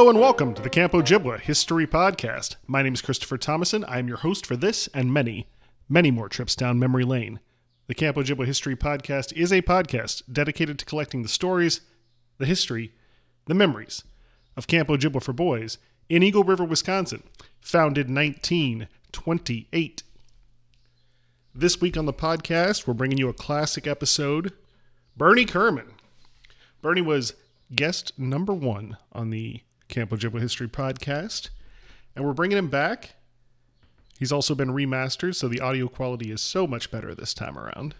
Hello and welcome to the Camp Ojibwa History Podcast. My name is Christopher Thomason. I am your host for this and many, many more trips down memory lane. The Camp Ojibwa History Podcast is a podcast dedicated to collecting the stories, the history, the memories of Camp Ojibwa for Boys in Eagle River, Wisconsin, founded 1928. This week on the podcast, we're bringing you a classic episode Bernie Kerman. Bernie was guest number one on the Camp Ojibwa History podcast, and we're bringing him back. He's also been remastered, so the audio quality is so much better this time around.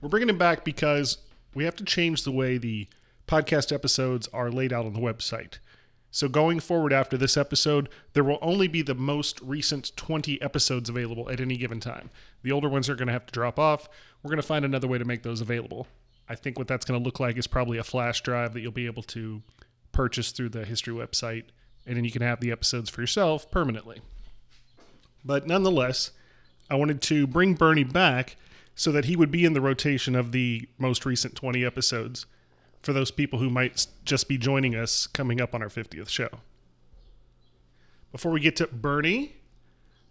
We're bringing him back because we have to change the way the podcast episodes are laid out on the website. So, going forward after this episode, there will only be the most recent 20 episodes available at any given time. The older ones are going to have to drop off. We're going to find another way to make those available. I think what that's going to look like is probably a flash drive that you'll be able to purchase through the history website, and then you can have the episodes for yourself permanently. But nonetheless, I wanted to bring Bernie back so that he would be in the rotation of the most recent 20 episodes for those people who might just be joining us coming up on our 50th show. Before we get to Bernie,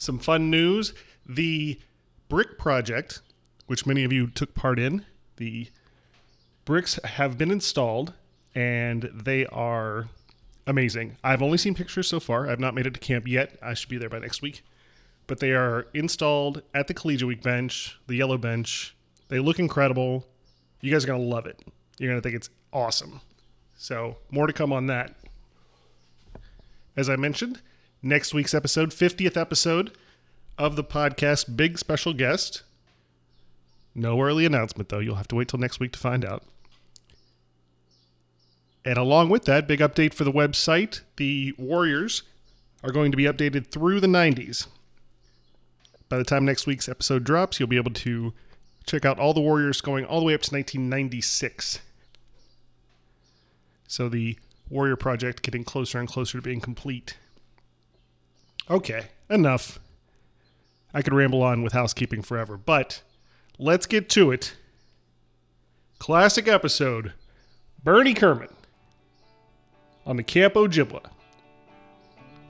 some fun news. The Brick Project, which many of you took part in, the bricks have been installed and they are amazing. I've only seen pictures so far. I've not made it to camp yet. I should be there by next week. But they are installed at the Collegiate Week bench, the yellow bench. They look incredible. You guys are going to love it. You're going to think it's awesome. So, more to come on that. As I mentioned, next week's episode, 50th episode of the podcast, big special guest. No early announcement, though. You'll have to wait till next week to find out. And along with that, big update for the website the Warriors are going to be updated through the 90s. By the time next week's episode drops, you'll be able to check out all the Warriors going all the way up to 1996. So the Warrior project getting closer and closer to being complete. Okay, enough. I could ramble on with housekeeping forever, but let's get to it. Classic episode Bernie Kerman on the Camp Ojibwa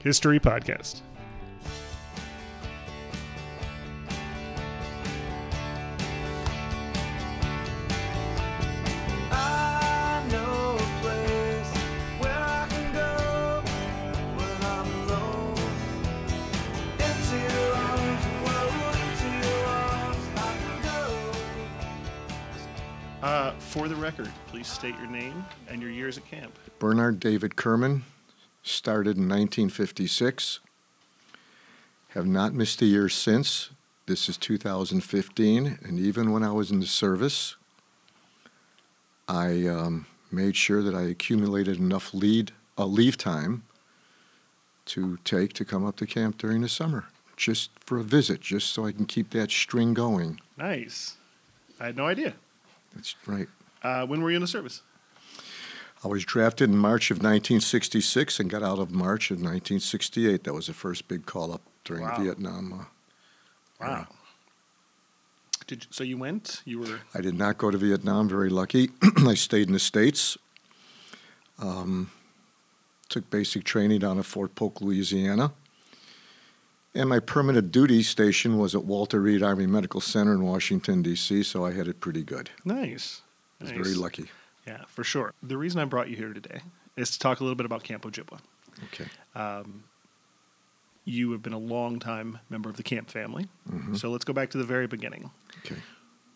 History Podcast. Uh, for the record, please state your name and your years at camp. Bernard David Kerman, started in 1956. Have not missed a year since. This is 2015, and even when I was in the service, I um, made sure that I accumulated enough lead, uh, leave time to take to come up to camp during the summer, just for a visit, just so I can keep that string going. Nice. I had no idea. That's right. Uh, when were you in the service? I was drafted in March of 1966 and got out of March of 1968. That was the first big call up during Wow. Vietnam. Uh, Wow. Did you, so you went? You were I did not go to Vietnam. Very lucky. I stayed in the states. Um, took basic training down at Fort Polk, Louisiana. And my permanent duty station was at Walter Reed Army Medical Center in Washington D.C. So I had it pretty good. nice. I was Nice. very lucky. Yeah, for sure. The reason I brought you here today is to talk a little bit about Camp Ojibwa. Okay. Um, you have been a long time member of the camp family. Mhm. So let's go back to the very beginning. Okay.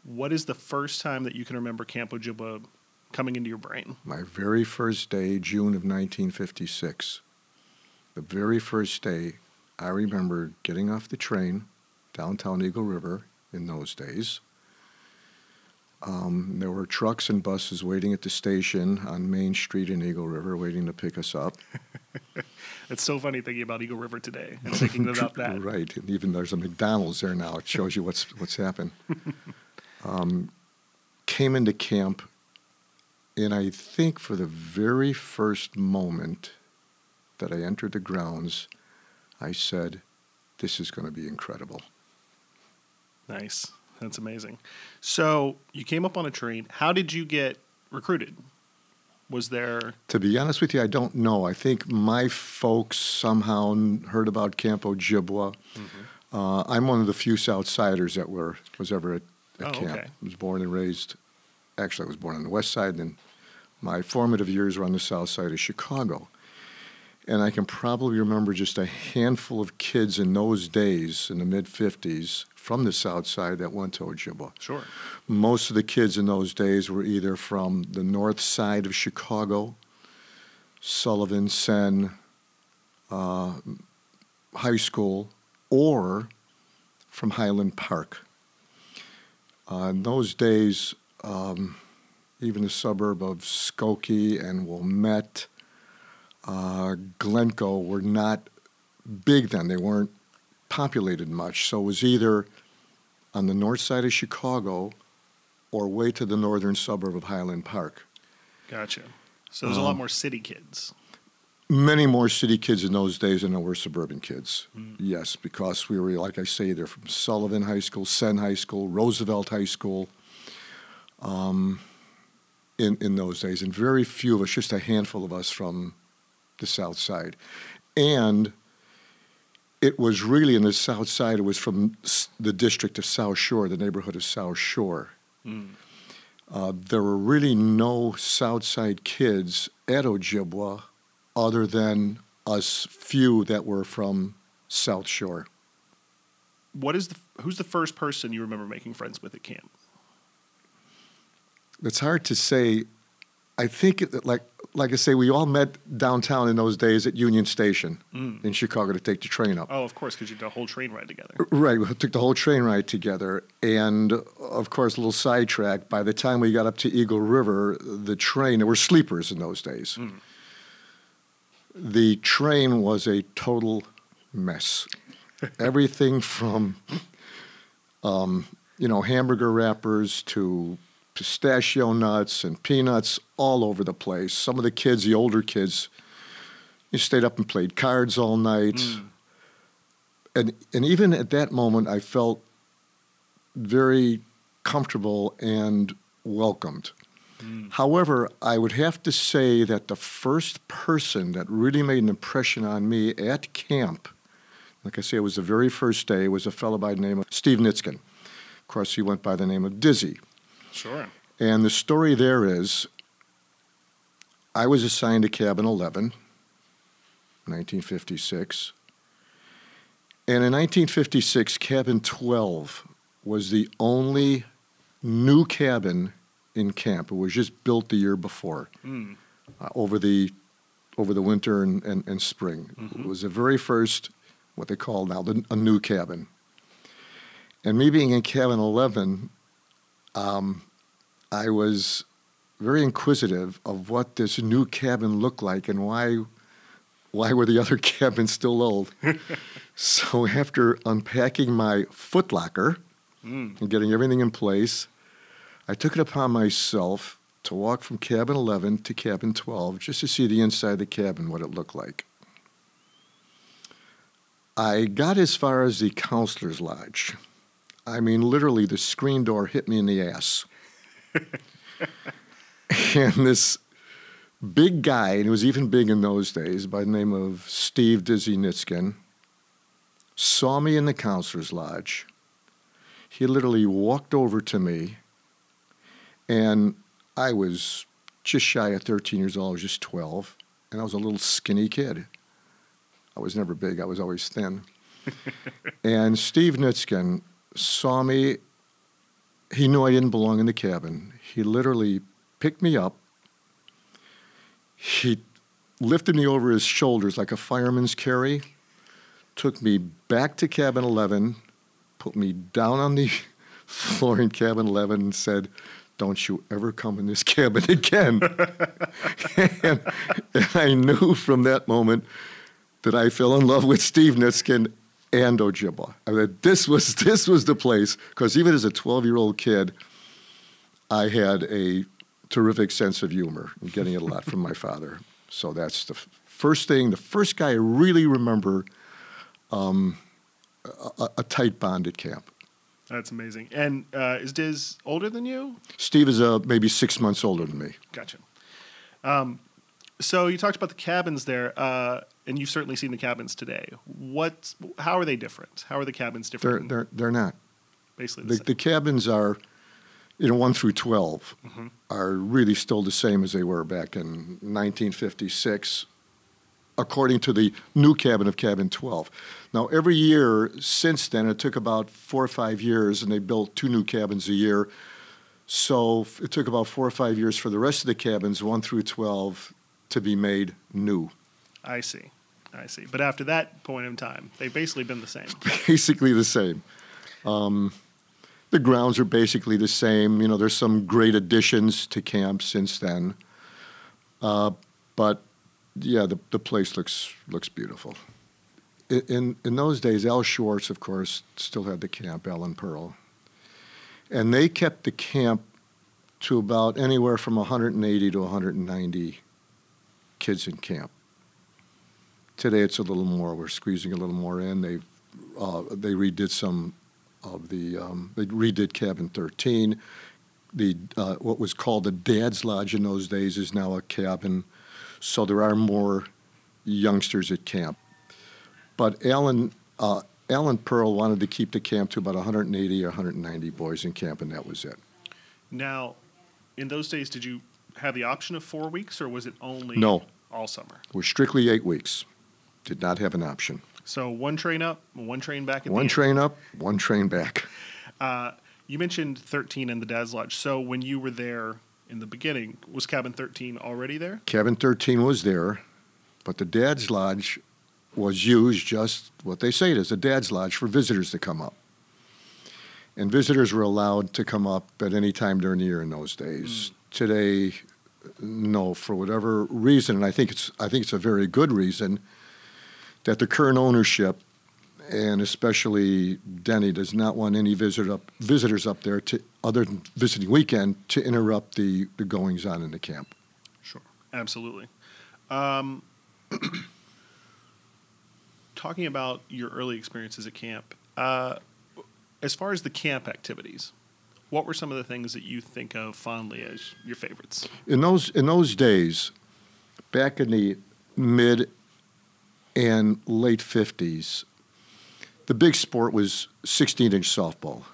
What is the first time that you can remember Camp Ojibwa coming into your brain? My very first day, June of 1956. The very first day, I remember getting off the train downtown Eagle River in those days, Um, there were trucks and buses waiting at the station on Main Street in Eagle River, waiting to pick us up. It's so funny thinking about Eagle River today and thinking about that. Right, and even there's a McDonald's there now. It shows you what's what's happened. um, came into camp, and I think for the very first moment that I entered the grounds, I said, "This is going to be incredible." Nice. That's amazing. So you came up on a train. How did you get recruited? Was there To be honest with you, I don't know. I think my folks somehow heard about Camp Ojibwa. Uh, I'm one of the few Southsiders that were was ever at, at Oh, camp. okay. I was born and raised. Actually, I was born on the west side, and then my formative years were on the south side of Chicago. And I can probably remember just a handful of kids in those days, in the mid 50s, from the south side that went to Ojibwa sure? most of the kids in those days were either from the north side of Chicago, Sullivan, Senn, uh, High School, or from Highland Park. Uh, in those days, um, even the suburb of Skokie and Wilmette, uh, Glencoe were not big then. They weren't populated much. So it was either on the north side of Chicago or way to the northern suburb of Highland Park. Gotcha. So there's a Um, lot more city kids. Many more city kids in those days than there were suburban kids. Yes, because we were, like I say, they're from Sullivan High School, Senn High School, Roosevelt High School. Um, in in those days, and very few of us, just a handful of us from the South Side, and it was really in the South Side. It was from the district of South Shore, the neighborhood of South Shore. Mm. Uh, there were really no South Side kids at Ojibwa other than us few that were from South Shore. What is the who's the first person you remember making friends with at camp? It's hard to say. I think, it, like like I say, we all met downtown in those days at Union Station Mm. in Chicago to take the train up. Oh, of course, because you did a whole train ride together. Right, we took the whole train ride together, and of course, a little sidetrack. By the time we got up to Eagle River, the train there were sleepers in those days. Mm. The train was a total mess. Everything from, um, you know, hamburger wrappers to pistachio nuts and peanuts all over the place. Some of the kids, the older kids, you stayed up and played cards all night Mm. and and even at that moment, I felt very comfortable and welcomed. However, I would have to say that the first person that really made an impression on me at camp, like I say, it was the very first day, was a fellow by the name of Steve Nitzkin. Of course, he went by the name of Dizzy. Sure. And the story there is I was assigned to cabin 11, 1956. And in 1956, cabin 12 was the only new cabin in camp. It was just built the year before Mm. uh, over the over the winter and, and, and spring. It was the very first, what they call now, the, a new cabin. And me being in cabin 11, um, I was very inquisitive of what this new cabin looked like and why why were the other cabins still old. so after unpacking my footlocker Mm. and getting everything in place, I took it upon myself to walk from cabin 11 to cabin 12 just to see the inside of the cabin, what it looked like. I got as far as the counselor's lodge. I mean, literally, the screen door hit me in the ass. and this big guy, and he was even big in those days, by the name of Steve Dizzy Nitzkin, saw me in the counselor's lodge. He literally walked over to me, and I was just shy of 13 years old. I was just 12, and I was a little skinny kid. I was never big, I was always thin. and Steve Nitzkin saw me. He knew I didn't belong in the cabin. He literally picked me up. He lifted me over his shoulders like a fireman's carry, took me back to cabin 11, put me down on the floor in cabin 11, and said, don't you ever come in this cabin again. and, and I knew from that moment that I fell in love with Steve Nitzkin and Ojibwa. I mean, this was this was the place because even as a 12 year old kid, I had a terrific sense of humor and getting it a lot from my father. So that's the f- first thing. The first guy I really remember um, a, a- a tight bond at camp. That's amazing. And uh, is Diz older than you? Steve is uh, maybe six months older than me. Gotcha. Um, so you talked about the cabins there, uh, and you've certainly seen the cabins today. What? How are they different? How are the cabins They're different? they're they're not. basically the The, same. the cabins are, you know, one through 12 Mm-hmm. are really still the same as they were back in 1956, according to the new cabin of cabin 12. Now, every year since then, it took about four or five years, and they built two new cabins a year. So it took about four or five years for the rest of the cabins, one through 12, to be made new. I see. I see. But after that point in time, they've basically been the same. basically the same. Um, the grounds are basically the same. You know, there's some great additions to camp since then. Uh, but yeah, the, the place looks looks beautiful. In, in in those days, Al Schwartz, of course, still had the camp, Al and Pearl, and they kept the camp to about anywhere from 180 to 190 kids in camp. Today, it's a little more. We're squeezing a little more in. They've uh, they redid some of the um, they redid cabin 13 the uh, what was called the dad's lodge in those days is now a cabin so there are more youngsters at camp but alan uh, alan pearl wanted to keep the camp to about 180 or 190 boys in camp and that was it Now, in those days, did you have the option of four weeks, or was it only No. all summer? we're strictly eight weeks did not have an option So one train up, one train back. At one train up one train back Uh, you mentioned 13 in the Dad's Lodge. So when you were there in the beginning, was cabin 13 already there? Cabin 13 was there, but the Dad's Lodge was used just what they say it is a Dad's Lodge for visitors to come up. And visitors were allowed to come up at any time during the year in those days. Today, no, for whatever reason, and I think it's I think it's a very good reason that the current ownership and especially Denny does not want any visitor up, visitors up there to other than visiting weekend to interrupt the, the goings on in the camp. Sure. Absolutely. Um, talking about your early experiences at camp, uh, as far as the camp activities, what were some of the things that you think of fondly as your favorites? In those in those days, back in the mid and late fifties, the big sport was 16 inch softball,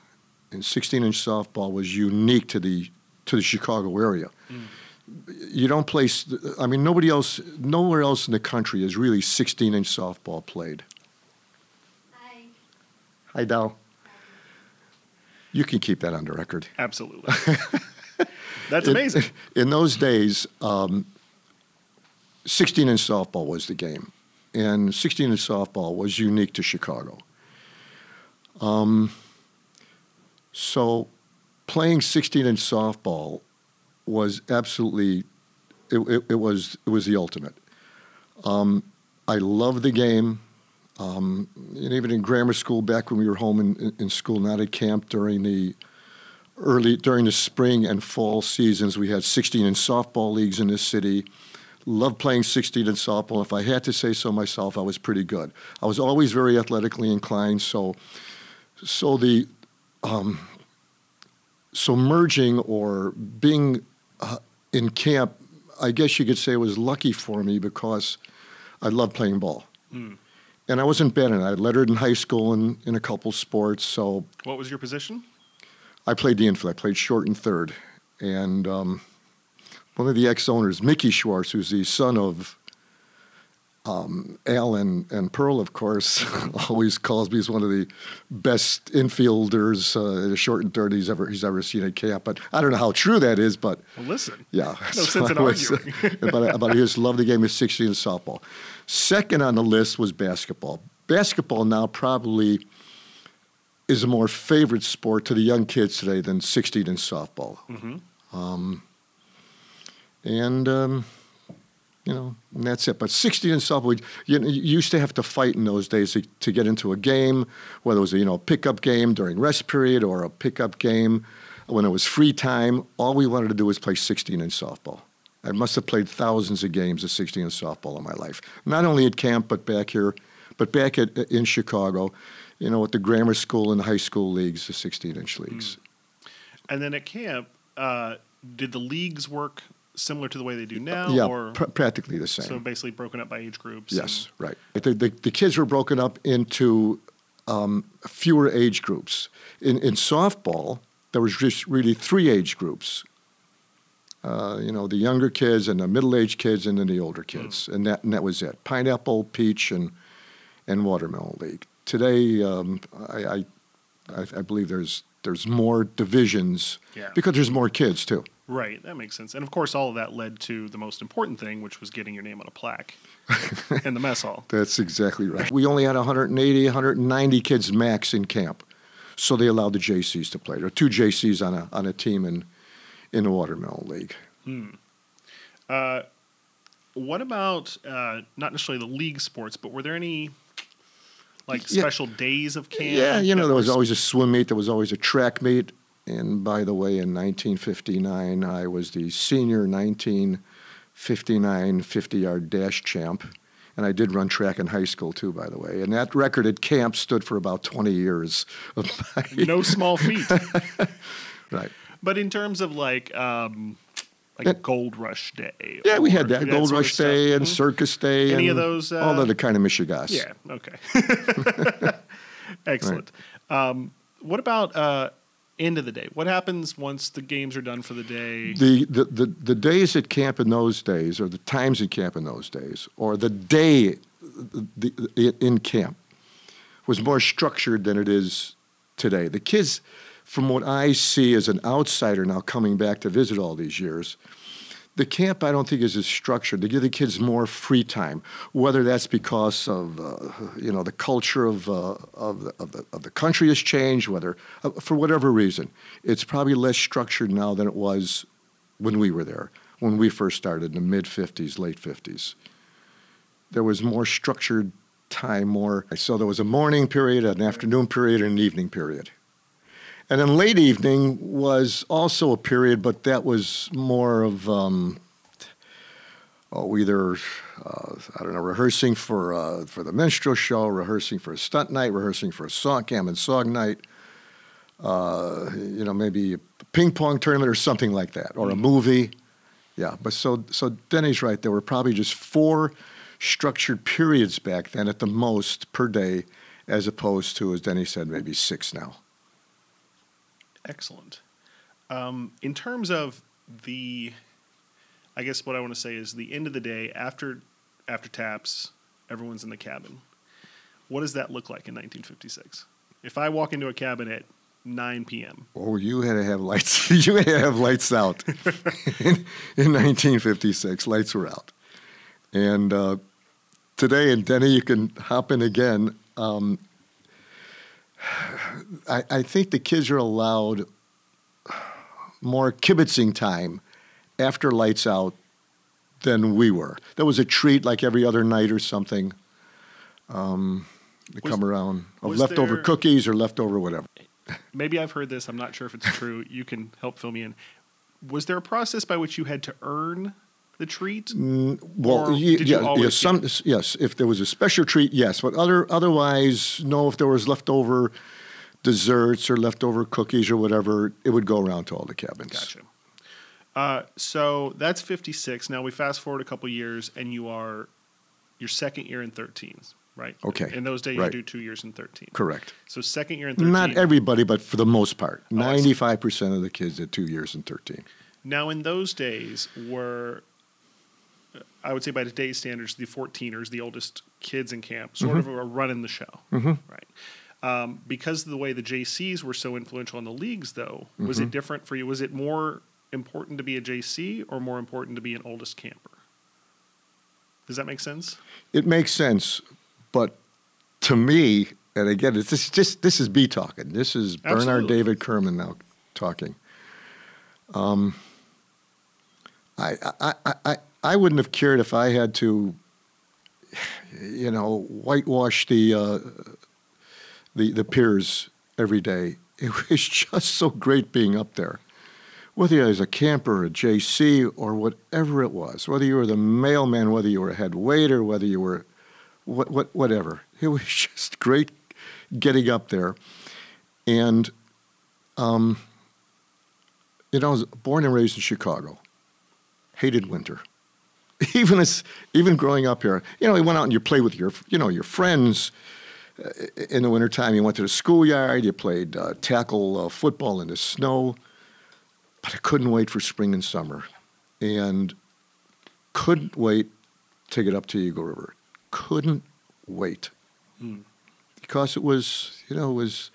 and 16 inch softball was unique to the to the Chicago area. Mm. You don't play. I mean, nobody else, nowhere else in the country is really 16 inch softball played. Hi. Hi, Dow. You can keep that on the record. Absolutely. That's In- amazing. In those days, um, 16 inch softball was the game, and 16 inch softball was unique to Chicago. Um, so, playing 16 inch softball was absolutely it, it, it was it was the ultimate. Um, I loved the game. Um, and even in grammar school, back when we were home in, in- school, not at camp during the early during the spring and fall seasons, we had 16 inch softball leagues in this city. Loved playing 16 inch softball. If I had to say so myself, I was pretty good. I was always very athletically inclined, so so the um, so merging or being uh, in camp, I guess you could say was lucky for me because I loved playing ball. And I wasn't bad in it. I lettered in high school in, in a couple sports, so What was your position? I played the infield. I played short and third. And um, one of the ex owners, Mickey Schwartz, who's the son of um, Al and, and Pearl, of course, always calls me as one of the best infielders, uh, short and third he's ever he's ever seen at camp. But I don't know how true that is, but Well, listen. yeah. No sense in was- arguing. but, but I just love the game of 16 and softball. Second on the list was basketball. Basketball now probably is a more favorite sport to the young kids today than 16 and softball. Um, and um, you know, and that's it. But 16 and softball, you, you used to have to fight in those days to, to get into a game, whether it was a you know pickup game during rest period or a pickup game when it was free time. All we wanted to do was play 16 in softball. I must have played thousands of games of 16 in softball in my life, not only at camp but back here, but back at, in Chicago. You know, at the grammar school and high school leagues, the 16-inch leagues. And then at camp, uh, did the leagues work similar to the way they do now? yeah, or pr- practically the same. so basically broken up by age groups? Yes, right. The, the, the kids were broken up into um, fewer age groups. In, in softball, there was just really three age groups. Uh, you know, the younger kids and the middle-aged kids, and then the older kids, and that and that was it. Pineapple, peach, and and watermelon league. Today, um, I, I I I believe there's there's more divisions Yeah. because there's more kids too. Right, that makes sense. And of course, all of that led to the most important thing, which was getting your name on a plaque in the mess hall. That's exactly right. We only had 180, 190 kids max in camp, so they allowed the JCs to play. There are two JCs on a on a team in in the Watermelon League. Hmm. Uh, What about uh, not necessarily the league sports, but were there any like Yeah. special days of camp? Yeah, you know there was always a swim meet, there was always a track meet, and by the way, in 1959, I was the senior 1959 50-yard dash champ. And I did run track in high school too, by the way. And that record at camp stood for about 20 years. Of my, no small feat. right. But in terms of like um, like. Gold Rush Day. Yeah, we had that Gold sort of Rush. Day and Mhm. Circus Day. Any of those, all uh, of the kind of Michigas. Yeah. Okay. Excellent. Um, what about uh, end of the day? What happens once the games are done for the day? The, the, the, the days at camp in those days, or the times at camp in those days, or the day the, the, in camp was more structured than it is today. The kids, from what I see as an outsider now coming back to visit all these years, the camp I don't think is as structured. They give the kids more free time, whether that's because of uh, you know the culture of uh, of, the, of the of the country has changed, whether uh, for whatever reason, it's probably less structured now than it was when we were there, when we first started in the mid '50s, late '50s. There was more structured time, more so there was a morning period, an afternoon period, and an evening period. And then late evening was also a period, but that was more of um, oh, either uh, I don't know, rehearsing for uh, for the minstrel show, rehearsing for a stunt night, rehearsing for a song, and song night. Uh, you know, maybe a ping pong tournament or something like that, or a movie. Yeah, but so so Denny's right. There were probably just four structured periods back then, at the most per day, as opposed to, as Denny said, maybe six now. Excellent. Um, in terms of the, I guess what I want to say is the end of the day after after taps, everyone's in the cabin. What does that look like in 1956? If I walk into a cabin at 9 p.m., Oh, you had to have lights. you had to have lights out. in, in 1956, lights were out. And uh, today, and Denny, you can hop in again. Um, I, I think the kids are allowed more kibitzing time after lights out than we were. There was a treat like every other night or something. Um, to Was- come around of leftover there- cookies or leftover whatever. maybe I've heard this. I'm not sure if it's true. You can help fill me in. Was there a process by which you had to earn the treat? Well, Or ye- yeah, yes, some, yes. If there was a special treat, yes. But other, otherwise, no. If there was leftover desserts or leftover cookies or whatever, it would go around to all the cabins. Gotcha. Uh, so that's 56. Now we fast forward a couple years, and you are your second year in 13s, right? Okay, In those days, right. you do two years in 13. Correct. So second year in 13. Not everybody, but for the most part, Oh, ninety-five percent of the kids did two years and thirteen. Now, in those days, were I would say by today's standards, the 14ers, the oldest kids in camp, sort Mm-hmm. of are running the show, right? Um, because of the way the JCs were so influential in the leagues, though, was Mm-hmm. it different for you? Was it more important to be a JC or more important to be an oldest camper? Does that make sense? It makes sense, but to me, and again, it's this just this is B talking. This is Bernard David Kerman now talking. Um, I, I, I, I, I wouldn't have cared if I had to, you know, whitewash the, uh, the, the piers every day. It was just so great being up there. Whether you was a camper, a JC, or whatever it was, whether you were the mailman, whether you were a head waiter, whether you were what, what, whatever. It was just great getting up there. And, um, you know, I was born and raised in Chicago. Hated winter. Even as, even growing up here, you know, you went out and you played with your, you know, your friends uh, in the wintertime. You went to the schoolyard. You played uh, tackle uh, football in the snow. But I couldn't wait for spring and summer, and couldn't wait to get up to Eagle River. Couldn't wait because it was, you know, it was,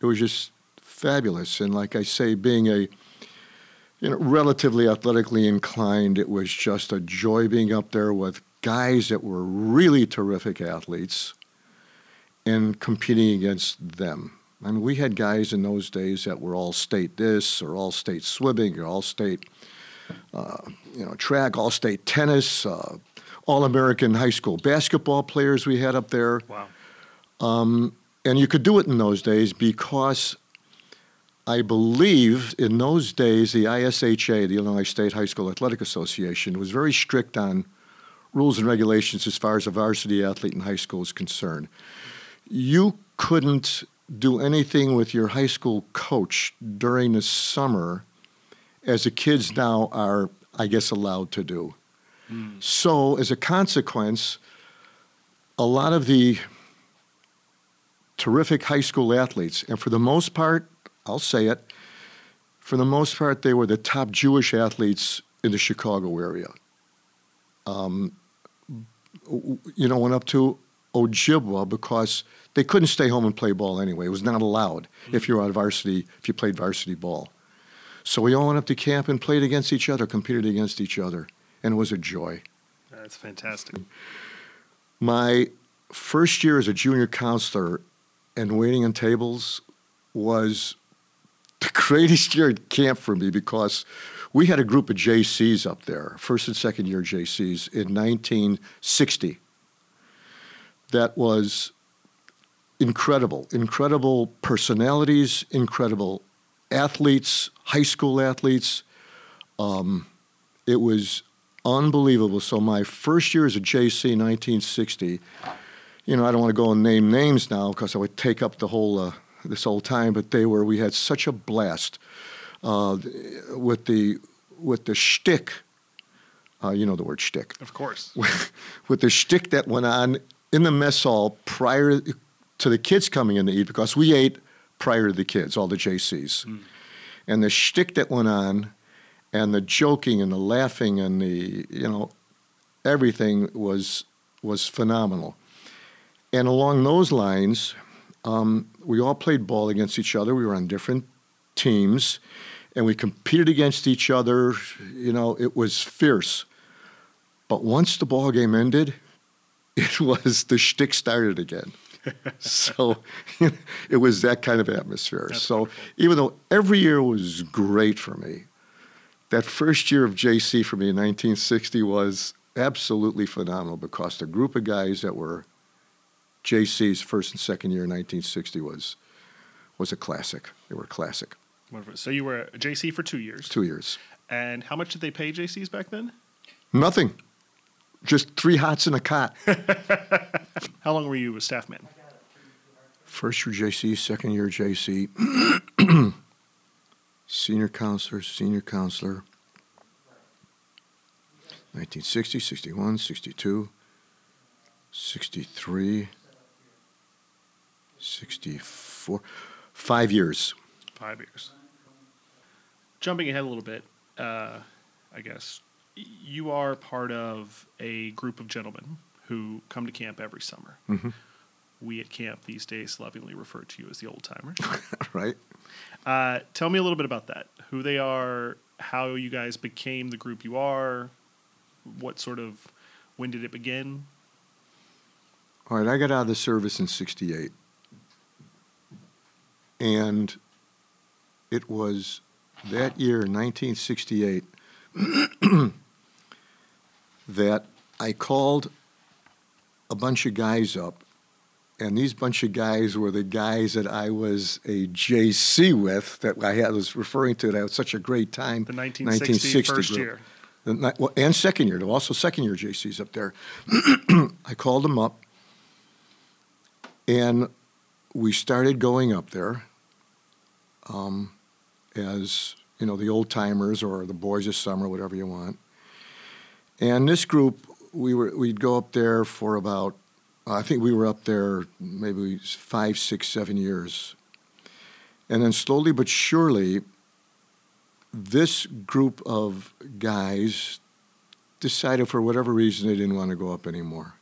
it was just fabulous. And like I say, being a, you know, relatively athletically inclined, it was just a joy being up there with guys that were really terrific athletes and competing against them. I mean, we had guys in those days that were all state this or all state swimming or all state, uh, you know, track, all state tennis, uh, all American high school basketball players we had up there. Wow. And you could do it in those days because I believe in those days the ISHA, the Illinois State High School Athletic Association, was very strict on rules and regulations as far as a varsity athlete in high school is concerned. You couldn't do anything with your high school coach during the summer as the kids now are, I guess, allowed to do. So, as a consequence, a lot of the terrific high school athletes, and for the most part, I'll say it, for the most part, they were the top Jewish athletes in the Chicago area. Um, you know, went up to Ojibwa because they couldn't stay home and play ball anyway. It was not allowed if you're on varsity, if you played varsity ball. So we all went up to camp and played against each other, competed against each other, and it was a joy. That's fantastic. My first year as a junior counselor and waiting on tables was the greatest year at camp for me because we had a group of JCs up there, first and second year JCs in 1960. That was incredible, incredible personalities, incredible athletes, high school athletes. Um, it was unbelievable. So my first year as a JC, 1960. You know, I don't want to go and name names now because I would take up the whole uh, this whole time. But they were. We had such a blast uh, with the with the shtick. Uh, you know the word shtick Of course. with the shtick that went on in the mess hall prior to the kids coming in to eat because we ate prior to the kids, all the JCs. And the shtick that went on and the joking and the laughing and the, you know, everything was was phenomenal. And along those lines, um, we all played ball against each other. We were on different teams, and we competed against each other. You know, it was fierce. But once the ball game ended, it was the shtick started again. so it was that kind of atmosphere. That's so wonderful. even though every year was great for me, that first year of JC for me in 1960 was absolutely phenomenal because the group of guys that were JC's first and second year in 1960 was was a classic. They were a classic. Wonderful. So you were a JC for two years. Two years. And how much did they pay JCs back then? Nothing. Just three hots and a cot. How long were you a staff man? First year JC, second year JC, senior counselor, senior counselor. 1960, 61, 62, 63, 64. Five years. Five years. Jumping ahead a little bit, uh, I guess you are part of a group of gentlemen who come to camp every summer. Mm-hmm. We at camp these days lovingly refer to you as the old timers. right? uh, tell me a little bit about that. Who they are, how you guys became the group you are, what sort of, when did it begin? All right, I got out of the service in 68. And it was that year, 1968, that I called a bunch of guys up, and these bunch of guys were the guys that I was a JC with that I had, was referring to. That had such a great time. The 1960 first group. year. The well, and second year, there were also second year JCs up there. I called them up, and we started going up there um, as you know the old timers or the boys of summer, whatever you want. And this group, we were we'd go up there for about I think we were up there maybe five, six, seven years, and then slowly but surely, this group of guys decided for whatever reason they didn't want to go up anymore.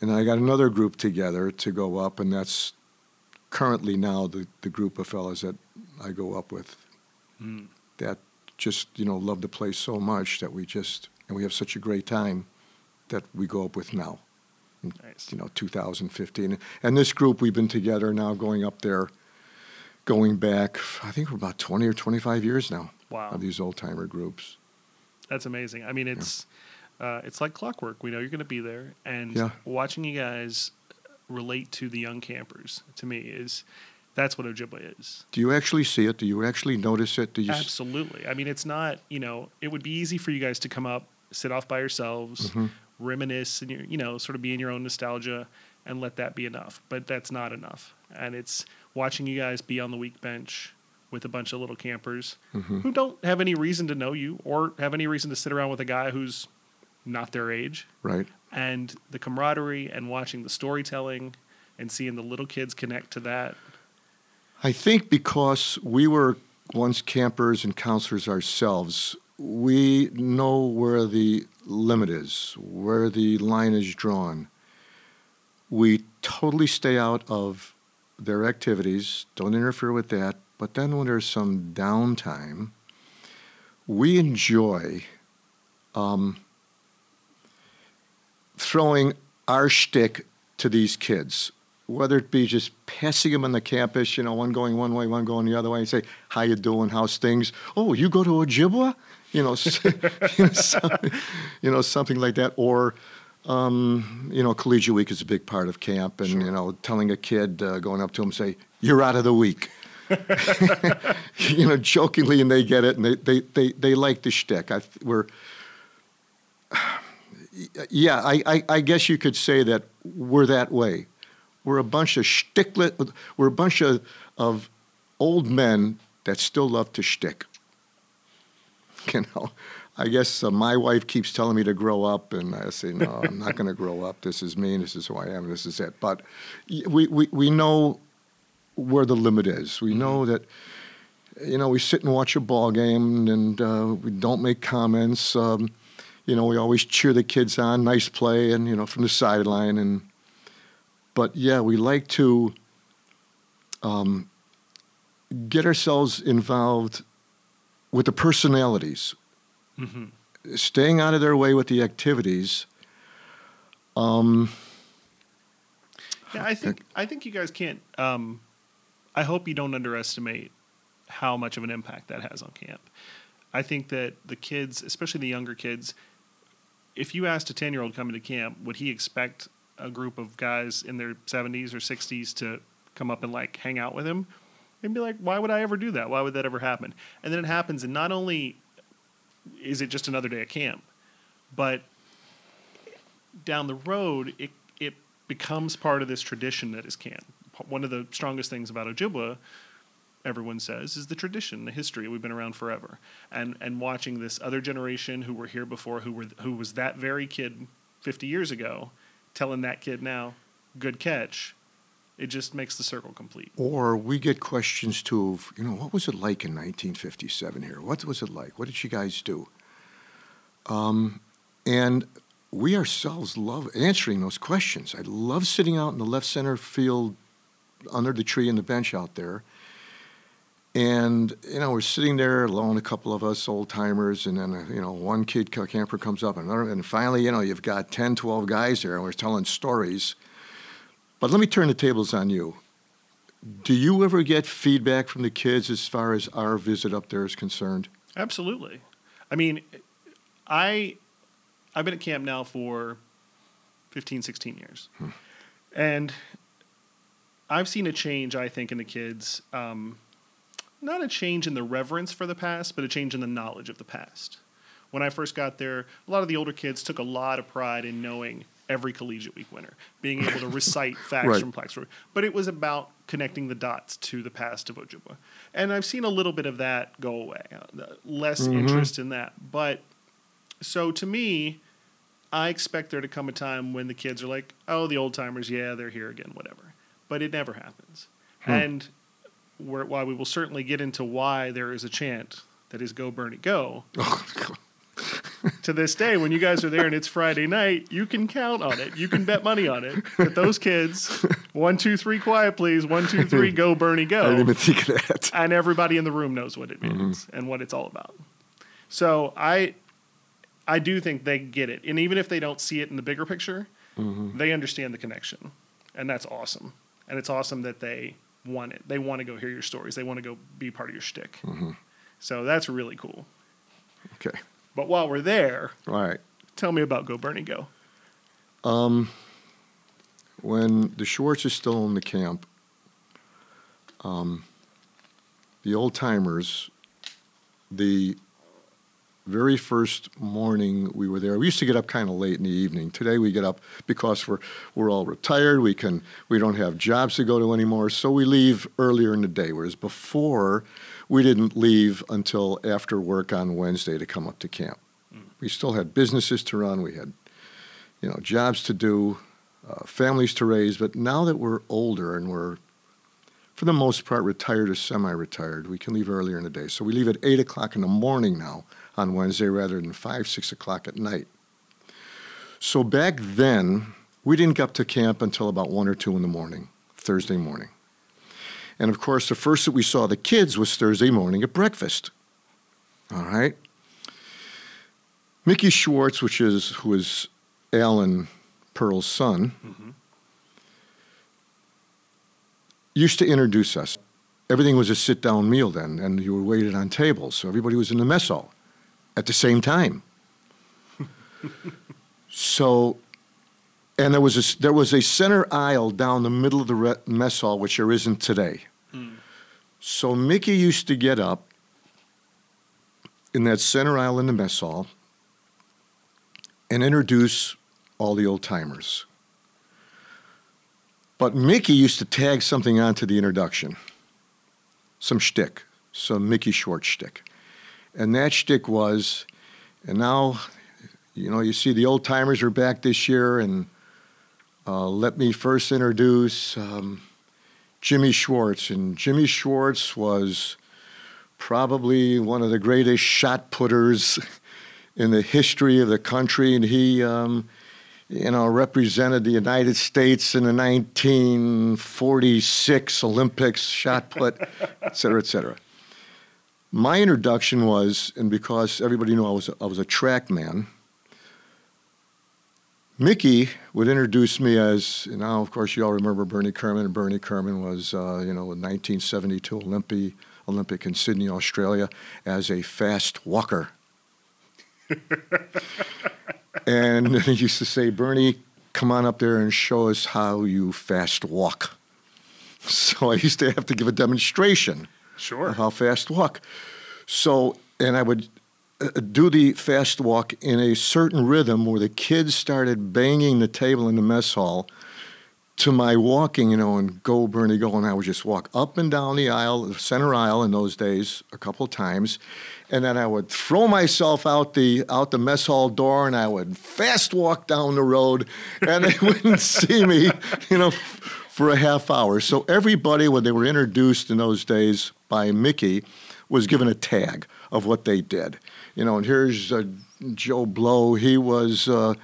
And I got another group together to go up, and that's currently now the, the group of fellows that I go up with Mm. that just, you know, love the place so much that we just, and we have such a great time that we go up with now, Nice. you know, 2015. And this group, we've been together now going up there, going back, I think we're about 20 or 25 years now Wow. of these old timer groups. That's amazing. I mean, it's uh, it's like clockwork. We know you're going to be there, and Yeah. watching you guys relate to the young campers to me is that's what Ojibwa is. Do you actually see it? Do you actually notice it? Do you? Absolutely. I mean, it's not. You know, it would be easy for you guys to come up, sit off by yourselves, Mhm. reminisce, and you know, sort of be in your own nostalgia, and let that be enough. But that's not enough. And it's watching you guys be on the weak bench with a bunch of little campers Mhm. who don't have any reason to know you or have any reason to sit around with a guy who's not their age Right. and the camaraderie and watching the storytelling and seeing the little kids connect to that I think because we were once campers and counselors ourselves, we know where the limit is, where the line is drawn. We totally stay out of their activities, don't interfere with that. But then when there's some downtime, we enjoy um, throwing our shtick to these kids, whether it be just passing them on the campus, you know, one going one way, one going the other way, and say, "How you doing? How's things? Oh, you go to Ojibwa?" You know, you, know something, you know, something like that, or. Um, you know, collegiate week is a big part of camp, and you know, telling a kid uh, going up to him, say, "You're out of the week," you know, jokingly, and they get it, and they they they, they like the shtick. I, th- we're yeah, I, I, I guess you could say that we're that way. We're a bunch of shticklet. We're a bunch of, of old men that still love to shtick. You know, I guess uh, my wife keeps telling me to grow up, and I say, no, I'm not going to grow up. This is me, and this is who I am, and this is it. But we, we, we know where the limit is. We know that, you know, we sit and watch a ball game, and uh, we don't make comments. Um, you know, we always cheer the kids on, nice play, and you know, from the sideline. And but yeah, we like to um, get ourselves involved with the personalities, hmm staying out of their way with the activities. Um, Yeah, I think I think you guys can't. Um, I hope you don't underestimate how much of an impact that has on camp. I think that the kids, especially the younger kids, if you asked a ten year old coming to camp, would he expect a group of guys in their seventies or sixties to come up and like hang out with him? They'd be like, "Why would I ever do that? Why would that ever happen?" And then it happens, and not only is it just another day at camp, but down the road, it it becomes part of this tradition that is camp. One of the strongest things about Ojibwa, everyone says, is the tradition, the history. We've been around forever, and and watching this other generation who were here before, who were who was that very kid fifty years ago, telling that kid now, good catch. It just makes the circle complete. or we get questions too of, you know, what was it like in 1957 here? What was it like? What did you guys do? Um, and we ourselves love answering those questions. I love sitting out in the left center field under the tree and the bench out there. And, you know, we're sitting there alone, a couple of us old timers, and then, uh, you know, one kid camper comes up, and, another, and finally, you know, you've got 10, 12 guys there, and we're telling stories. But let me turn the tables on you. Do you ever get feedback from the kids as far as our visit up there is concerned? Absolutely. I mean, I I've been at camp now for 15, 16 years, and I've seen a change. I think in the kids, um, not a change in the reverence for the past, but a change in the knowledge of the past. When I first got there, a lot of the older kids took a lot of pride in knowing every collegiate week winner, being able to recite facts Right. from Story. But it was about connecting the dots to the past of Ojibwa. And I've seen a little bit of that go away, uh, less interest in that. But so to me, I expect there to come a time when the kids are like, oh, the old timers, yeah, they're here again, whatever. But it never happens. And where, while we will certainly get into why there is a chant that is "Go Bernie Go," oh, to this day, when you guys are there and it's Friday night, you can count on it. You can bet money on it that those kids, one, two, three, quiet, please, one, two, three, go Bernie go. I didn't even think of that. and everybody in the room knows what it means mm-hmm. and what it's all about. So I, I do think they get it, and even if they don't see it in the bigger picture, mm-hmm. they understand the connection, and that's awesome. And it's awesome that they want it. They want to go hear your stories. They want to go be part of your shtick. So that's really cool. Okay. But while we're there, All right. tell me about Go Bernie Go. Um, When the Schwartz is still in the camp, um, the old timers, the very first morning we were there, we used to get up kind of late in the evening. Today we get up because we're we're all retired. We can we don't have jobs to go to anymore, so we leave earlier in the day. Whereas before, we didn't leave until after work on Wednesday to come up to camp. We still had businesses to run. We had you know jobs to do uh, families to raise. But now that we're older and we're, for the most part, retired or semi retired, we can leave earlier in the day. So we leave at 8 o'clock in the morning now on Wednesday rather than 5, 6 o'clock at night. So back then, we didn't get up to camp until about 1 or 2 in the morning, Thursday morning. And of course, the first that we saw the kids was Thursday morning at breakfast. All right. Mickey Schwartz, which is who is Al and Pearl's son, mm-hmm. Used to introduce us. Everything was a sit down meal then, and you were waited on tables. So everybody was in the mess hall at the same time. so, and there was, a, there was a center aisle down the middle of the re- mess hall, which there isn't today. Hmm. So Mickey used to get up in that center aisle in the mess hall and introduce all the old timers. But Mickey used to tag something onto the introduction, some shtick, some Mickey Schwartz shtick. And that shtick was, and now, you know, you see the old timers are back this year, and uh, let me first introduce um, Jimmy Schwartz. And Jimmy Schwartz was probably one of the greatest shot putters in the history of the country, and he, um, you know, represented the United States in the 1946 Olympics, shot put, et cetera, et cetera. My introduction was, and because everybody knew I was a, I was a track man, Mickey would introduce me as, you know, of course, you all remember Bernie Kerman. And Bernie Kerman was, uh, you know, a 1972 Olympic, Olympic in Sydney, Australia, as a fast walker. and he used to say, Bernie, come on up there and show us how you fast walk. So I used to have to give a demonstration Sure. of how fast walk. So, and I would uh, do the fast walk in a certain rhythm where the kids started banging the table in the mess hall to my walking, you know, and go, Bernie, go. And I would just walk up and down the aisle, the center aisle in those days, a couple times. And then I would throw myself out the out the mess hall door and I would fast walk down the road and they wouldn't see me, you know, f- for a half hour. So everybody, when they were introduced in those days by Mickey, was given a tag of what they did. You know, and here's uh, Joe Blow. He was, uh,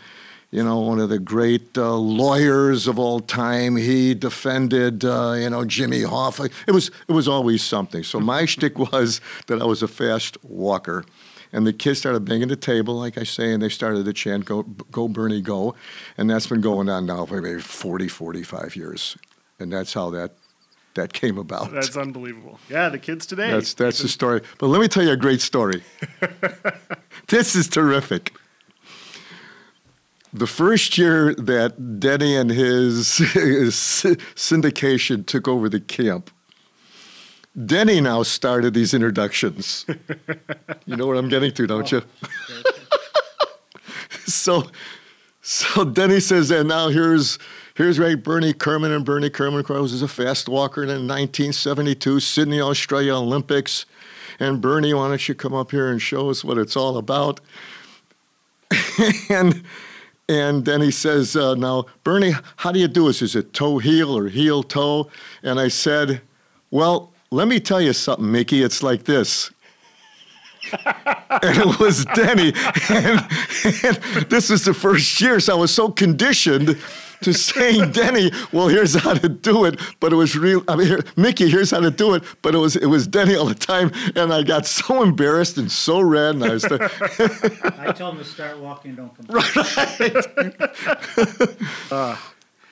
you know, one of the great uh, lawyers of all time. He defended, uh, you know, Jimmy Hoffa. It was it was always something. So my shtick was that I was a fast walker. And the kids started banging the table, like I say, and they started to chant, go, go Bernie, go. And that's been going on now for maybe 40, 45 years. And that's how that that came about. That's unbelievable. Yeah, the kids today. That's that's the story. But let me tell you a great story. this is terrific. The first year that Denny and his, syndication took over the camp, Denny now started these introductions. you know what I'm getting to, don't you? so, so Denny says, and now here's here's right Bernie Kerman and Bernie Kerman, of course, was a fast walker in 1972 Sydney, Australia Olympics. And Bernie, why don't you come up here and show us what it's all about? and and then he says, uh, now Bernie, how do you do this? Is it toe heel or heel toe? And I said, well, let me tell you something, Mickey. It's like this and it was Denny. And, and this was the first year, so I was so conditioned to saying Denny, well, here's how to do it. But it was real. I mean, here, Mickey, here's how to do it. But it was it was Denny all the time, and I got so embarrassed and so red. And I was, I told him to start walking, don't come.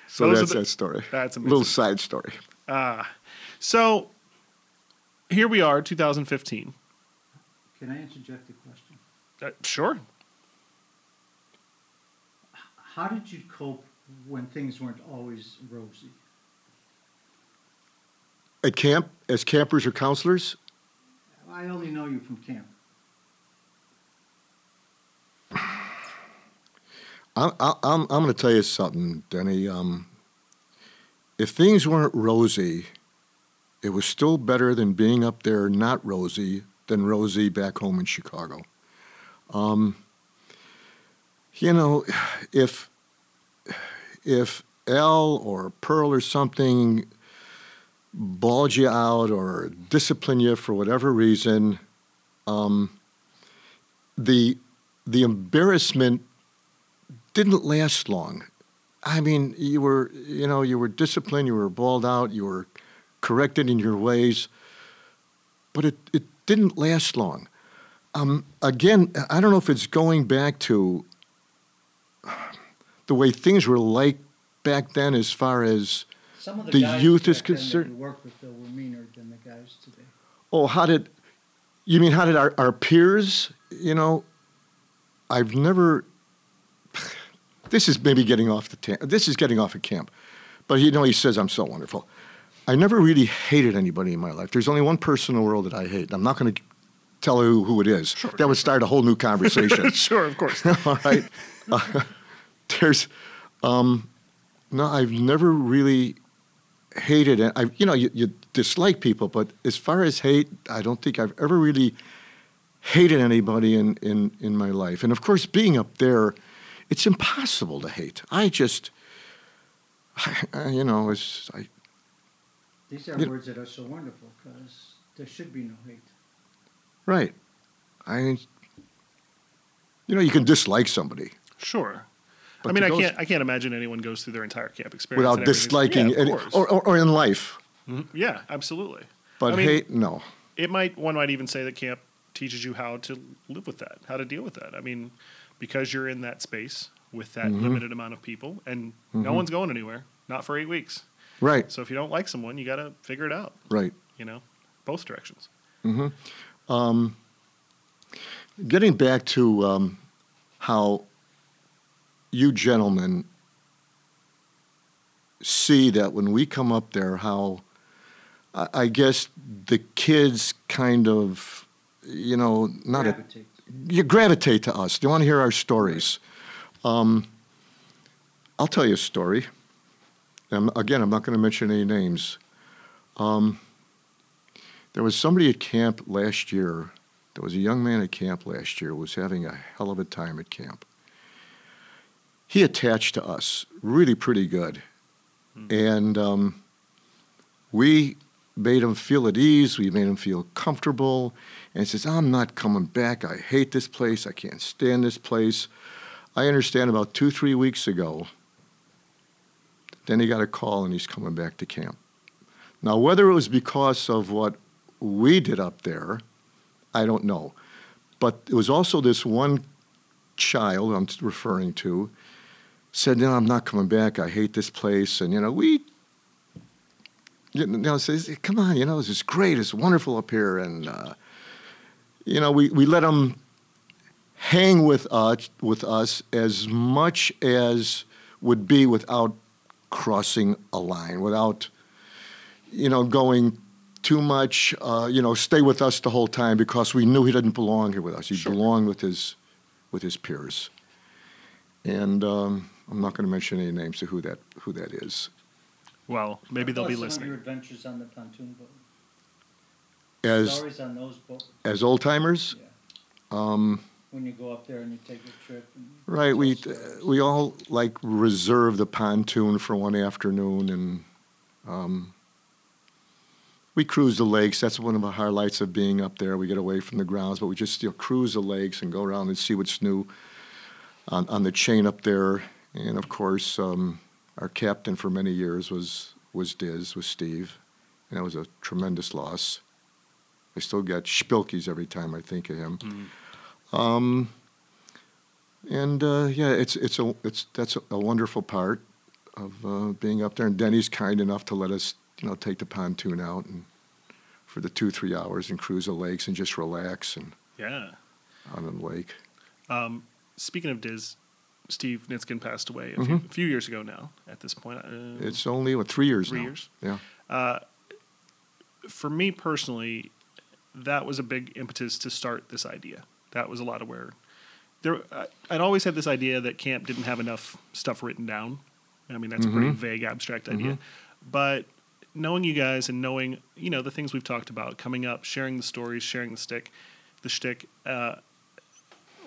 so Those are that's the- that story. that's a little side story. so here we are, 2015. Can I interject a question? Uh, sure. How did you cope when things weren't always rosy? At camp, as campers or counselors, I only know you from camp. I, I, I'm, I'm going to tell you something, Denny. Um, if things weren't rosy, it was still better than being up there not rosy than rosy back home in Chicago. Um, you know, if if Al or Pearl or something bawled you out or disciplined you for whatever reason, um, the the embarrassment didn't last long. I mean, you were, you know, you were disciplined, you were balled out, you were corrected in your ways, but it, it didn't last long. Um, again, I don't know if it's going back to the way things were like back then as far as, Some of the, The youth is concerned- worked with, were meaner than the guys today. oh, how did, you mean how did our, our peers, you know, I've never, this is maybe getting off the, ta- this is getting off of camp, but you know, he says I'm so wonderful. I never really hated anybody in my life. There's only one person in the world that I hate. I'm not going to tell you who it is. that would start a whole new conversation. Sure, of course. All right. Uh, there's, um, no, I've never really hated it. I, you know, you, you dislike people, but as far as hate, I don't think I've ever really hated anybody in, in, in my life. And of course, being up there, it's impossible to hate. I just, I, you know, it's, I, These are You- words that are so wonderful because there should be no hate. right. I, you know, you can dislike somebody. Sure. But I mean, I can't. I can't imagine anyone goes through their entire camp experience without disliking, Yeah, or, or, or in life. Mhm. Yeah, absolutely. But I mean, hate, no. it might. One might even say that camp teaches you how to live with that, how to deal with that. I mean, because you're in that space with that Mm-hmm. limited amount of people, and no one's going anywhere, not for eight weeks. Right, So if you don't like someone, you got to figure it out. right. You know, both directions. Getting back to um, how you gentlemen see that when we come up there, how I, guess the kids kind of, you know, not a, Gravitate. you gravitate to us. They want to hear our stories. Um, I'll tell you a story. And again, I'm not going to mention any names. Um, there was somebody at camp last year. There was a young man at camp last year who was having a hell of a time at camp. He attached to us really pretty good. And um, we made him feel at ease. We made him feel comfortable. And he says, I'm not coming back. I hate this place. I can't stand this place. I understand about two, three weeks ago, then he got a call and he's coming back to camp. Now, whether it was because of what we did up there, I don't know. But it was also this one child I'm referring to said, No, I'm not coming back. I hate this place. And, you know, we you know, says, "Come on, you know, this is great. It's wonderful up here," and uh, you know, we, we let them hang with us with us as much as would be without crossing a line, without you know going too much. Uh, you know, stay with us the whole time because we knew he didn't belong here with us. He belonged with his with his peers, and um, I'm not going to mention any names of who that who that is. Well, maybe they'll be Plus some of Your adventures on the pontoon boat. As Stories on those boats. as old timers, Yeah. um, When you go up there and you take a trip. And right? tell We stories. we all like reserve the pontoon for one afternoon, and um, we cruise the lakes. That's one of the highlights of being up there. We get away from the grounds, but we just you know, cruise the lakes and go around and see what's new on on the chain up there. And of course, um, our captain for many years was was Diz, was Steve, and that was a tremendous loss. I still get spilkies every time I think of him. Um, and uh, yeah, it's it's a it's that's a, a wonderful part of uh, being up there. And Denny's kind enough to let us, you know, take the pontoon out and for the two three hours and cruise the lakes and just relax and Yeah. on the lake. Um, speaking of Diz, Steve Nitzkin passed away a, few, a few years ago now. At this point, uh, Mm-hmm. It's only what three years three now. years. Yeah. Uh, for me personally, that was a big impetus to start this idea. That was a lot of where there. I, I'd always had this idea that camp didn't have enough stuff written down. I mean, that's a pretty vague, abstract idea. But knowing you guys and knowing, you know, the things we've talked about, coming up, sharing the stories, sharing the stick, the shtick. Uh,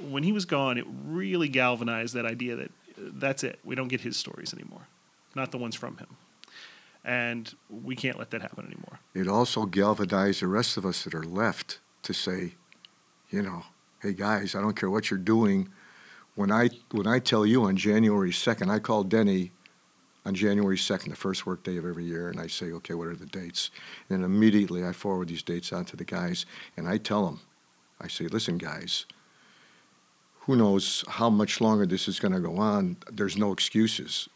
when he was gone, it really galvanized that idea that that's it. We don't get his stories anymore, not the ones from him, and we can't let that happen anymore. It also galvanized the rest of us that are left to say, you know, hey guys, I don't care what you're doing. When I when I tell you on January second, I call Denny on January second, the first work day of every year, and I say, okay, what are the dates? And immediately I forward these dates on to the guys, and I tell them, I say, listen, guys, who knows how much longer this is going to go on? There's no excuses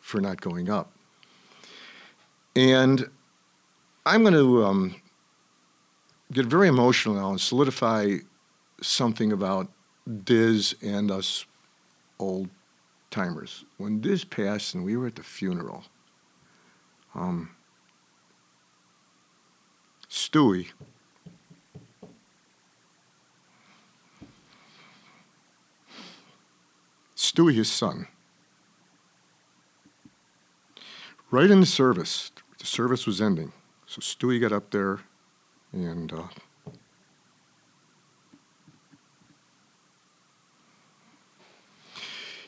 for not going up. And I'm going to um, get very emotional now and solidify something about Diz and us old timers. When Diz passed and we were at the funeral, um, Stewie, Stewie, his son, right in the service, the service was ending. So Stewie got up there and uh,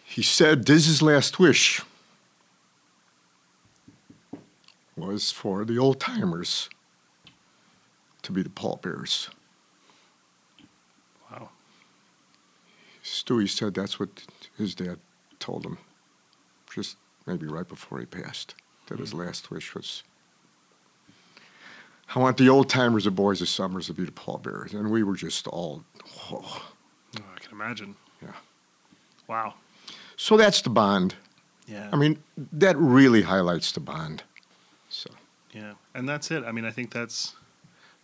he said, This is last wish was for the old timers to be the pallbearers. Wow. Stewie said that's what his dad told him, just maybe right before he passed, that his mm-hmm. last wish was, I want the old timers, the boys of Summers, to be the pallbearers. And we were just all, oh. Oh, I can imagine. Yeah. Wow. So that's the bond. Yeah. I mean, that really highlights the bond. So yeah, and that's it. I mean, I think that's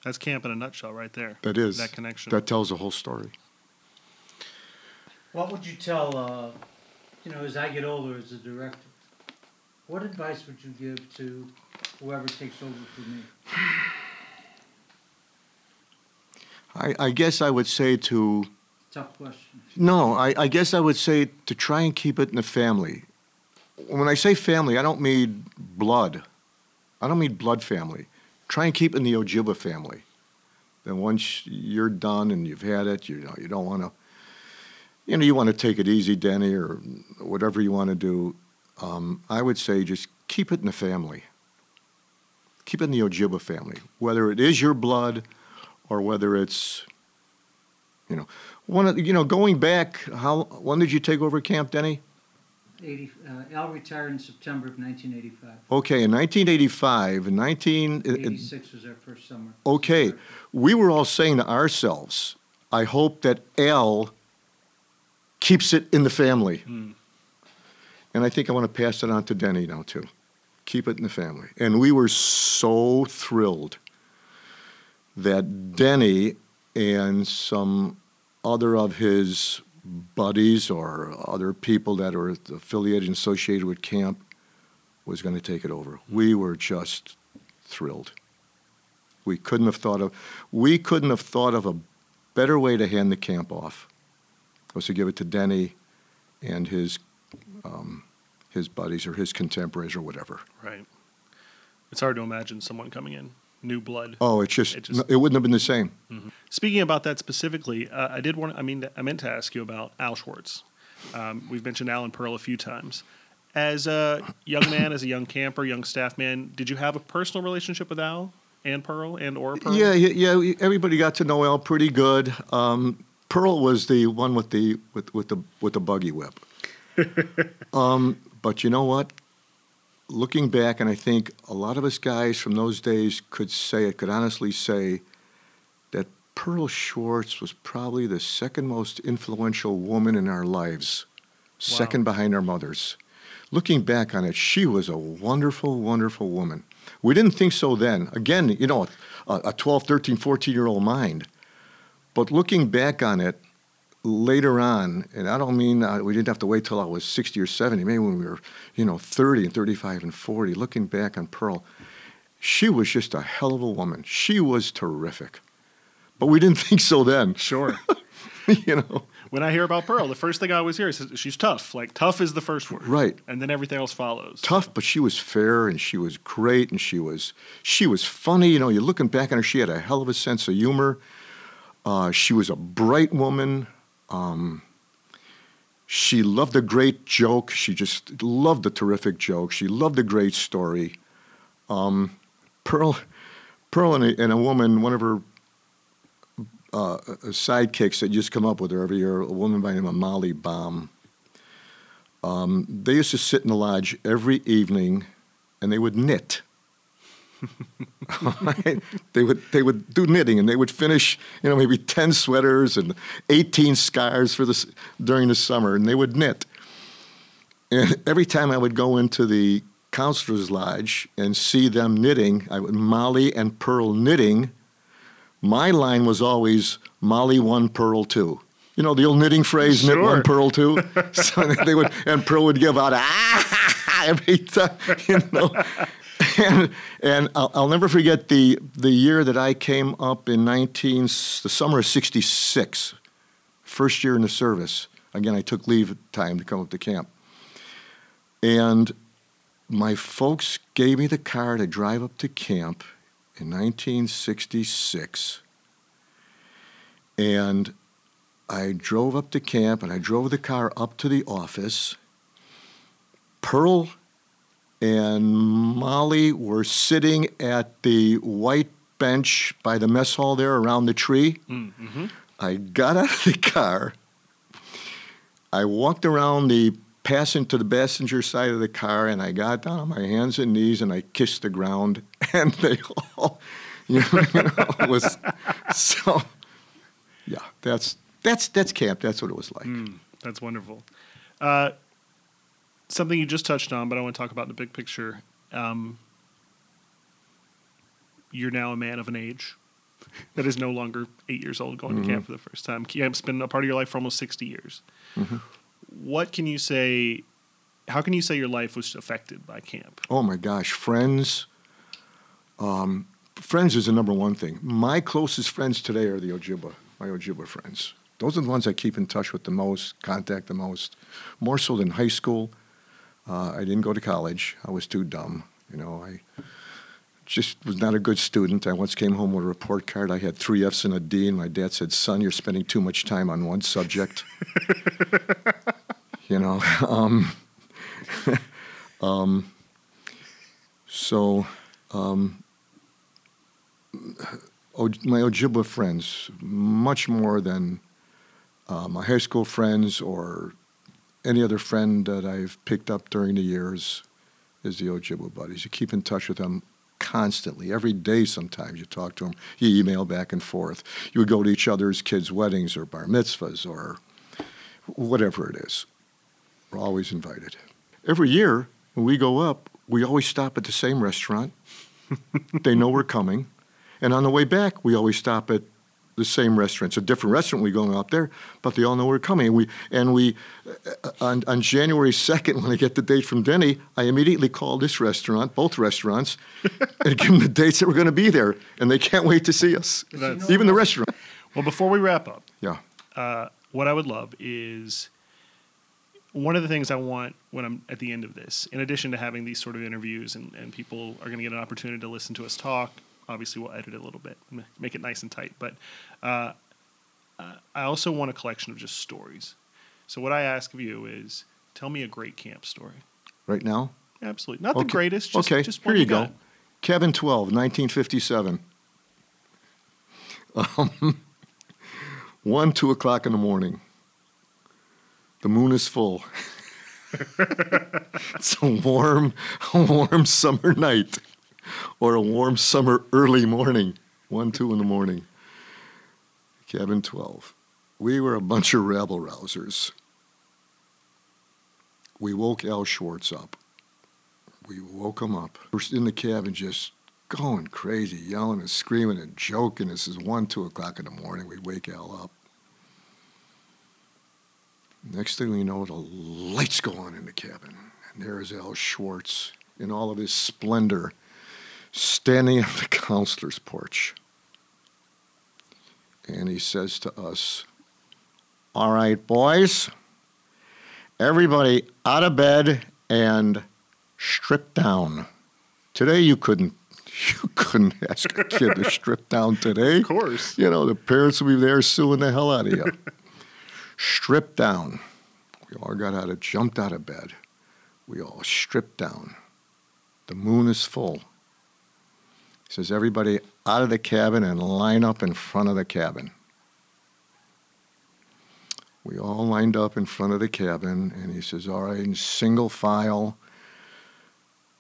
that's camp in a nutshell, right there. that is that connection. That tells the whole story. What would you tell, uh, you know, as I get older as a director? What advice would you give to whoever takes over for me? I, I guess I would say to Tough question. No, I, I guess I would say to try and keep it in the family. When I say family, I don't mean blood. I don't mean blood family. Try and keep it in the Ojibwa family. Then once you're done and you've had it, you know, you don't want to, you know, you want to take it easy, Denny, or whatever you want to do. Um, I would say just keep it in the family. Keep it in the Ojibwa family, whether it is your blood or whether it's, you know, one of you know going back. How when did you take over Camp Denny? 80, uh, Al retired in September of 1985. Okay, in 1985, in 19. uh, uh, 86 was our first summer. Okay, we were all saying to ourselves, I hope that Al keeps it in the family. Hmm. And I think I want to pass it on to Denny now, too. Keep it in the family. And we were so thrilled that Denny and some other of his buddies or other people that were affiliated and associated with camp was going to take it over. Hmm. We were just thrilled. We couldn't have thought of we couldn't have thought of a better way to hand the camp off was to give it to Denny and his um, his buddies or his contemporaries or whatever. Right. It's hard to imagine someone coming in, new blood. Oh, it's just It it, wouldn't have been the same. Speaking about that specifically, uh, I did want. I mean, I meant to ask you about Al Schwartz. Um, we've mentioned Al and Pearl a few times. As a young man, as a young camper, young staff man, did you have a personal relationship with Al and Pearl and or Pearl? Yeah, yeah, yeah. Everybody got to know Al pretty good. Um, Pearl was the one with the with, with the with the buggy whip. um, but you know what? Looking back, and I think a lot of us guys from those days could say it, could honestly say that Pearl Schwartz was probably the second most influential woman in our lives, second behind our mothers. Looking back on it, she was a wonderful, wonderful woman. We didn't think so then. Again, you know, a, a 12, 13, 14 year old mind. But looking back on it later on, and I don't mean uh, we didn't have to wait till I was 60 or 70, maybe when we were, you know, 30 and 35 and 40, looking back on Pearl, she was just a hell of a woman. She was terrific. But we didn't think so then, Sure. you know. when I hear about Pearl, the first thing I always hear is she's tough. Like tough is the first word, Right. And then everything else follows. tough, but she was fair and she was great and she was she was funny. You know, you're looking back on her, she had a hell of a sense of humor. Uh, she was a bright woman. Um, she loved a great joke. She just loved a terrific joke. She loved a great story. Um, Pearl, Pearl and a, and a woman, one of her uh, sidekicks that used to come up with her every year, a woman by the name of Molly Baum Um, they used to sit in the lodge every evening and they would knit. They would they would do knitting and they would finish you know maybe 10 sweaters and 18 scarves for the during the summer and they would knit. And every time I would go into the counselor's lodge and see them knitting I would Molly and Pearl knitting my line was always Molly one Pearl two. You know the old knitting phrase knit one purl two? So they would and Pearl would give out ah every time you know and, and I'll, I'll never forget the the year that I came up in 19 the summer of 66 first year in the service. Again I took leave time to come up to camp. And my folks gave me the car to drive up to camp in 1966 and I drove up to camp and I drove the car up to the office. Pearl and Molly were sitting at the white bench by the mess hall there around the tree. Mm-hmm. I got out of the car. I walked around the passing to the passenger side of the car and I got down on my hands and knees and I kissed the ground and they all you know, was so yeah, that's that's that's camp. That's what it was like. Mm, that's wonderful. Uh, something you just touched on, but I want to talk about in the big picture. Um, you're now a man of an age that is no longer eight years old going to camp for the first time. Camp's been a part of your life for almost 60 years. What can you say? How can you say your life was affected by camp? Oh my gosh, friends. Um, friends is the number one thing. My closest friends today are the Ojibwa, my Ojibwa friends. Those are the ones I keep in touch with the most, contact the most, more so than high school. Uh, I didn't go to college. I was too dumb. You know, I just was not a good student. I once came home with a report card. I had three F's and a D, and my dad said, "Son, you're spending too much time on one subject." you know. Um, um, so, um, my Ojibwa friends, much more than uh, my high school friends or any other friend that I've picked up during the years, is the Ojibwa buddies. You keep in touch with them constantly, every day. Sometimes you talk to them, you email back and forth. You would go to each other's kids' weddings or bar mitzvahs or whatever it is. We're always invited. Every year when we go up, we always stop at the same restaurant. they know we're coming. And on the way back, we always stop at the same restaurant. It's a different restaurant we're going up there, but they all know we're coming. And we, and we uh, on, on January 2nd, when I get the date from Denny, I immediately call this restaurant, both restaurants, and give them the dates that we're going to be there. And they can't wait to see us, That's- even the restaurant. Well, before we wrap up, Yeah. uh, what I would love is one of the things I want when I'm at the end of this, in addition to having these sort of interviews and, and people are going to get an opportunity to listen to us talk, obviously we'll edit it a little bit, make it nice and tight, but uh, uh, I also want a collection of just stories. So what I ask of you is tell me a great camp story. Right now? Absolutely. Not the greatest, just, okay, just here you go. Cabin 12, 1957. Um, one, two o'clock in the morning. The moon is full. it's a warm, a warm summer night, or a warm summer early morning. One, two in the morning. Cabin 12. We were a bunch of rabble rousers. We woke Al Schwartz up. We woke him up. We're in the cabin just going crazy, yelling and screaming and joking. This is 1, 2 o'clock in the morning. We wake Al up. Next thing we know, the lights go on in the cabin. And there is Al Schwartz in all of his splendor, standing on the counselor's porch. And he says to us, All right, boys, everybody out of bed and strip down. Today you couldn't you couldn't ask a kid to strip down today. Of course. You know, the parents will be there suing the hell out of you. Strip down. We all got out of jumped out of bed. We all stripped down. The moon is full. He says, everybody out of the cabin and line up in front of the cabin. We all lined up in front of the cabin, and he says, All right, in single file,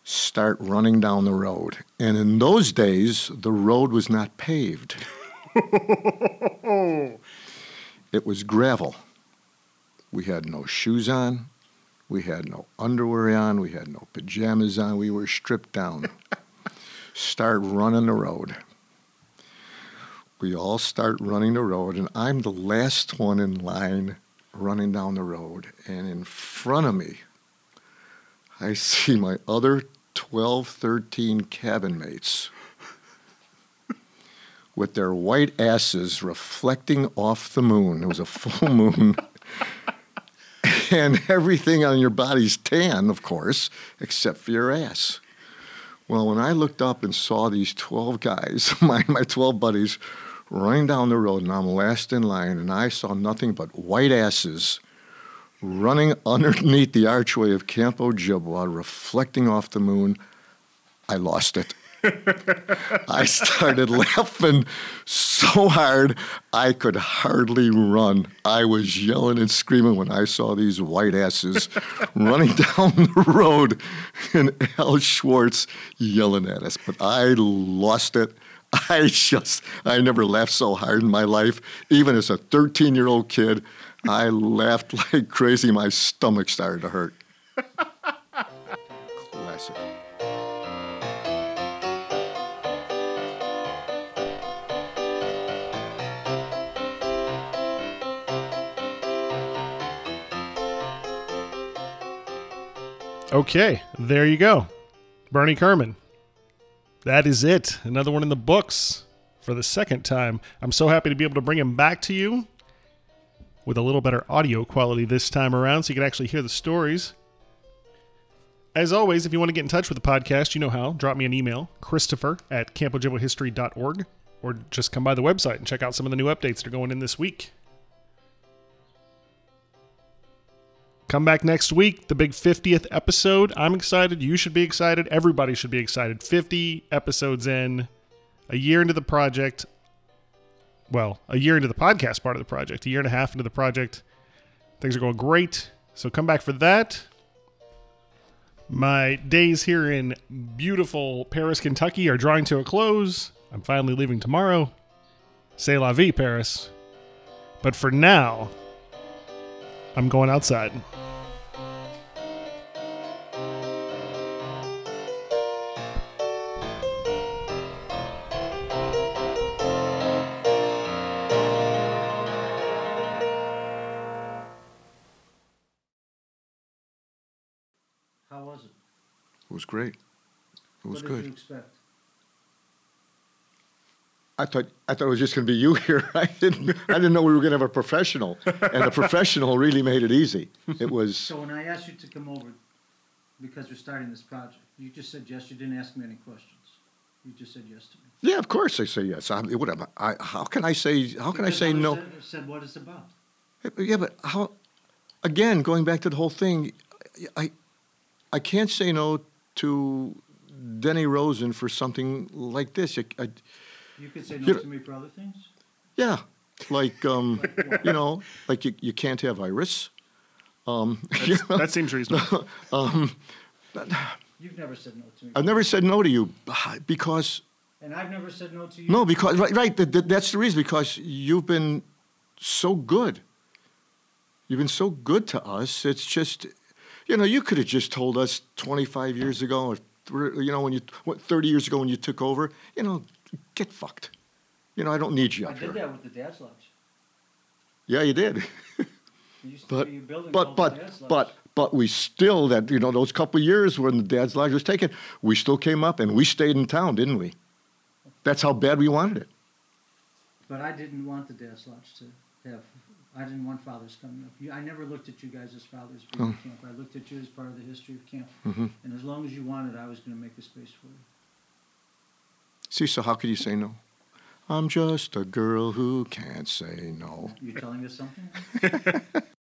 start running down the road. And in those days, the road was not paved, it was gravel. We had no shoes on, we had no underwear on, we had no pajamas on, we were stripped down. start running the road. We all start running the road, and I'm the last one in line running down the road. And in front of me, I see my other 12, 13 cabin mates with their white asses reflecting off the moon. It was a full moon. and everything on your body's tan, of course, except for your ass. Well, when I looked up and saw these 12 guys, my, my 12 buddies, running down the road, and I'm last in line, and I saw nothing but white asses running underneath the archway of Camp Ojibwa, reflecting off the moon, I lost it. I started laughing so hard I could hardly run. I was yelling and screaming when I saw these white asses running down the road and Al Schwartz yelling at us. But I lost it. I just, I never laughed so hard in my life. Even as a 13 year old kid, I laughed like crazy. My stomach started to hurt. Classic. Okay, there you go. Bernie Kerman. That is it. Another one in the books for the second time. I'm so happy to be able to bring him back to you with a little better audio quality this time around so you can actually hear the stories. As always, if you want to get in touch with the podcast, you know how. Drop me an email, Christopher at campojibwahistory.org, or just come by the website and check out some of the new updates that are going in this week. Come back next week, the big 50th episode. I'm excited. You should be excited. Everybody should be excited. 50 episodes in, a year into the project. Well, a year into the podcast part of the project, a year and a half into the project. Things are going great. So come back for that. My days here in beautiful Paris, Kentucky are drawing to a close. I'm finally leaving tomorrow. C'est la vie, Paris. But for now, I'm going outside. How was it? It was great. It was what good did you expect? I thought I thought it was just going to be you here. I didn't I didn't know we were going to have a professional, and the professional really made it easy. It was So when I asked you to come over, because we're starting this project, you just said yes, you didn't ask me any questions. You just said yes to me. yeah, of course I say yes. I, what am I, I? How can I say? How can I say no? Said, said what it's about. Yeah, but how? Again, going back to the whole thing, I I can't say no to Denny Rosen for something like this. I, I, You could say You no know- to me for other things. yeah, like um, you know, like you, you can't have Iris. Um, you know, That seems reasonable. You've never said no to me. I've never said no to you because and I've never said no to you. no, because right, right. That, that- that's the reason because you've been so good. You've been so good to us. It's just, you know, you could have just told us 25 years ago, or th- you know, when you what 30 years ago when you took over, you know, get fucked. You know, I don't need you I up did here. that with the Dad's Lodge. Yeah, you did. There used to But be building but called the but but but we still that you know those couple of years when the dad's lodge was taken, we still came up and we stayed in town, didn't we? That's how bad we wanted it. But I didn't want the Dad's Lodge to have. I didn't want fathers coming up. You, I never looked at you guys as fathers being Oh. at camp. I looked at you as part of the history of camp. Mhm. And as long as you wanted, I was going to make a space for you. See, so how could you say no? I'm just a girl who can't say no. You telling us something?